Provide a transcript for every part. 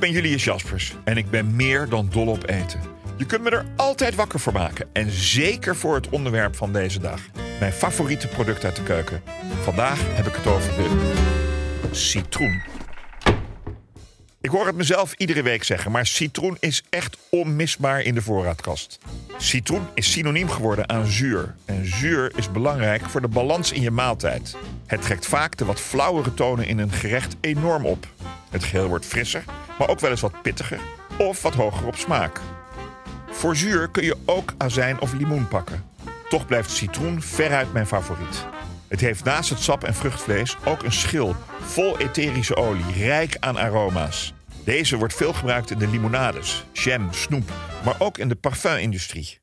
Ik ben Julius Jaspers en ik ben meer dan dol op eten. Je kunt me er altijd wakker voor maken. En zeker voor het onderwerp van deze dag. Mijn favoriete product uit de keuken. Vandaag heb ik het over de citroen. Ik hoor het mezelf iedere week zeggen, maar citroen is echt onmisbaar in de voorraadkast. Citroen is synoniem geworden aan zuur. En zuur is belangrijk voor de balans in je maaltijd. Het trekt vaak de wat flauwere tonen in een gerecht enorm op. Het geheel wordt frisser, maar ook wel eens wat pittiger of wat hoger op smaak. Voor zuur kun je ook azijn of limoen pakken. Toch blijft citroen veruit mijn favoriet. Het heeft naast het sap en vruchtvlees ook een schil vol etherische olie, rijk aan aroma's. Deze wordt veel gebruikt in de limonades, jam, snoep, maar ook in de parfumindustrie.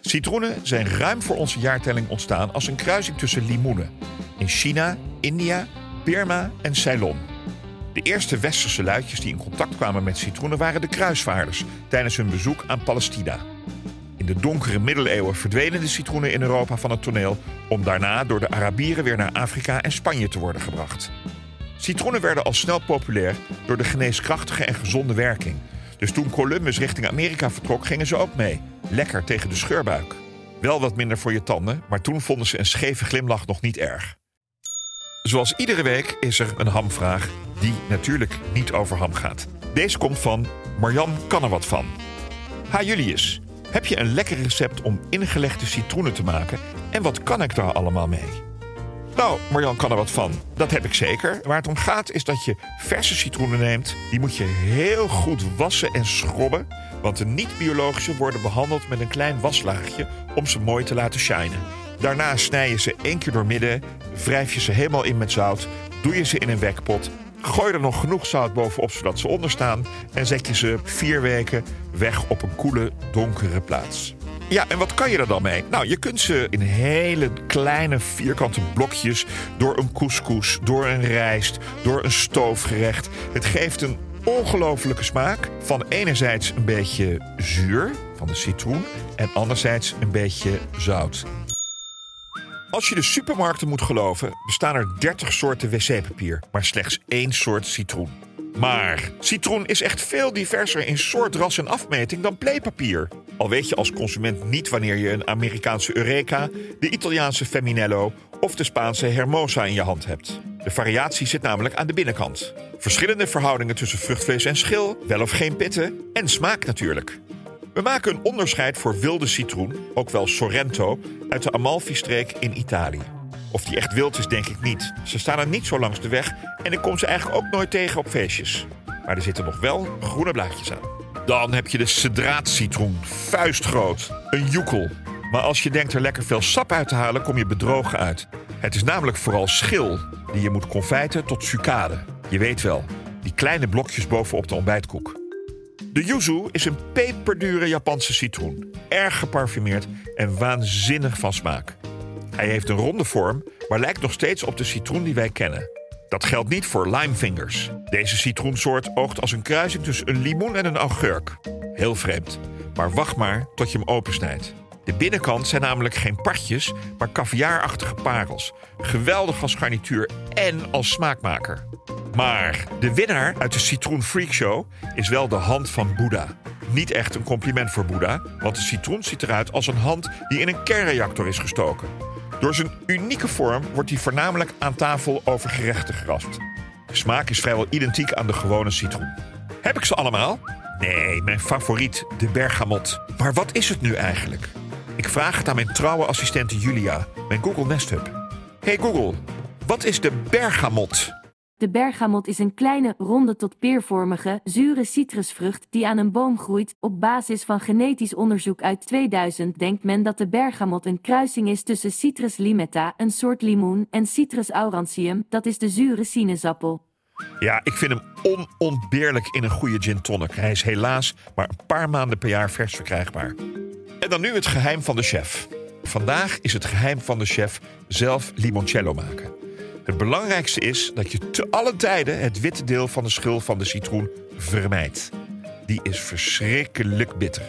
Citroenen zijn ruim voor onze jaartelling ontstaan als een kruising tussen limoenen. In China, India, Birma en Ceylon. De eerste westerse luidjes die in contact kwamen met citroenen waren de kruisvaarders tijdens hun bezoek aan Palestina. In de donkere middeleeuwen verdwenen de citroenen in Europa van het toneel om daarna door de Arabieren weer naar Afrika en Spanje te worden gebracht. Citroenen werden al snel populair door de geneeskrachtige en gezonde werking. Dus toen Columbus richting Amerika vertrok, gingen ze ook mee. Lekker tegen de scheurbuik. Wel wat minder voor je tanden, maar toen vonden ze een scheve glimlach nog niet erg. Zoals iedere week is er een hamvraag die natuurlijk niet over ham gaat. Deze komt van Marjan kan er wat van. Ha Julius, heb je een lekker recept om ingelegde citroenen te maken en wat kan ik daar allemaal mee? Nou, Marjan kan er wat van. Dat heb ik zeker. Waar het om gaat is dat je verse citroenen neemt. Die moet je heel goed wassen en schrobben. Want de niet-biologische worden behandeld met een klein waslaagje om ze mooi te laten shinen. Daarna snij je ze één keer door midden, wrijf je ze helemaal in met zout, doe je ze in een wekpot, gooi er nog genoeg zout bovenop zodat ze onderstaan en zet je ze vier weken weg op een koele, donkere plaats. Ja, en wat kan je er dan mee? Nou, je kunt ze in hele kleine vierkante blokjes door een couscous, door een rijst, door een stoofgerecht. Het geeft een ongelofelijke smaak van enerzijds een beetje zuur van de citroen en anderzijds een beetje zout. Als je de supermarkten moet geloven, bestaan er 30 soorten wc-papier, maar slechts één soort citroen. Maar citroen is echt veel diverser in soort, ras en afmeting dan playpapier. Al weet je als consument niet wanneer je een Amerikaanse Eureka, de Italiaanse Feminello of de Spaanse Hermosa in je hand hebt. De variatie zit namelijk aan de binnenkant. Verschillende verhoudingen tussen vruchtvlees en schil, wel of geen pitten en smaak natuurlijk. We maken een onderscheid voor wilde citroen, ook wel Sorrento, uit de Amalfi-streek in Italië. Of die echt wild is, denk ik niet. Ze staan er niet zo langs de weg en ik kom ze eigenlijk ook nooit tegen op feestjes. Maar er zitten nog wel groene blaadjes aan. Dan heb je de cedraatcitroen, vuistgroot, een joekel. Maar als je denkt er lekker veel sap uit te halen, kom je bedrogen uit. Het is namelijk vooral schil die je moet confijten tot sucade. Je weet wel, die kleine blokjes bovenop de ontbijtkoek. De yuzu is een peperdure Japanse citroen. Erg geparfumeerd en waanzinnig van smaak. Hij heeft een ronde vorm, maar lijkt nog steeds op de citroen die wij kennen. Dat geldt niet voor limefingers. Deze citroensoort oogt als een kruising tussen een limoen en een augurk. Heel vreemd. Maar wacht maar tot je hem opensnijdt. De binnenkant zijn namelijk geen partjes, maar caviarachtige parels. Geweldig als garnituur en als smaakmaker. Maar de winnaar uit de Citroen Freak Show is wel de hand van Boeddha. Niet echt een compliment voor Boeddha, want de citroen ziet eruit als een hand die in een kernreactor is gestoken. Door zijn unieke vorm wordt hij voornamelijk aan tafel over gerechten geraspt. De smaak is vrijwel identiek aan de gewone citroen. Heb ik ze allemaal? Nee, mijn favoriet, de bergamot. Maar wat is het nu eigenlijk? Ik vraag het aan mijn trouwe assistente Julia, mijn Google Nest Hub. Hey Google, wat is de bergamot? De bergamot is een kleine, ronde tot peervormige, zure citrusvrucht die aan een boom groeit. Op basis van genetisch onderzoek uit 2000 denkt men dat de bergamot een kruising is tussen Citrus limetta, een soort limoen, en Citrus aurantium, dat is de zure sinaasappel. Ja, ik vind hem onontbeerlijk in een goede gin tonic. Hij is helaas maar een paar maanden per jaar vers verkrijgbaar. Dan nu het geheim van de chef. Vandaag is het geheim van de chef zelf limoncello maken. Het belangrijkste is dat je te alle tijden het witte deel van de schil van de citroen vermijdt. Die is verschrikkelijk bitter.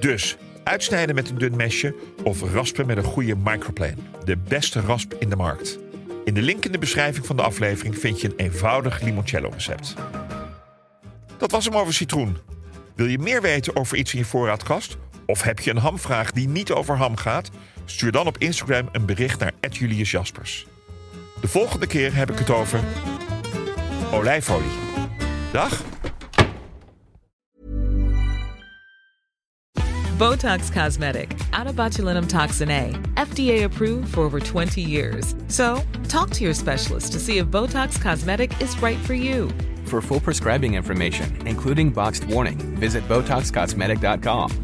Dus uitsnijden met een dun mesje of raspen met een goede microplane. De beste rasp in de markt. In de link in de beschrijving van de aflevering vind je een eenvoudig limoncello recept. Dat was hem over citroen. Wil je meer weten over iets in je voorraadkast? Of heb je een hamvraag die niet over ham gaat? Stuur dan op Instagram een bericht naar Julius Jaspers. De volgende keer heb ik het over olijfolie. Dag! Botox Cosmetic, out of botulinum toxin A, FDA approved for over 20 years. So, talk to your specialist to see if Botox Cosmetic is right for you. For full prescribing information, including boxed warning, visit BotoxCosmetic.com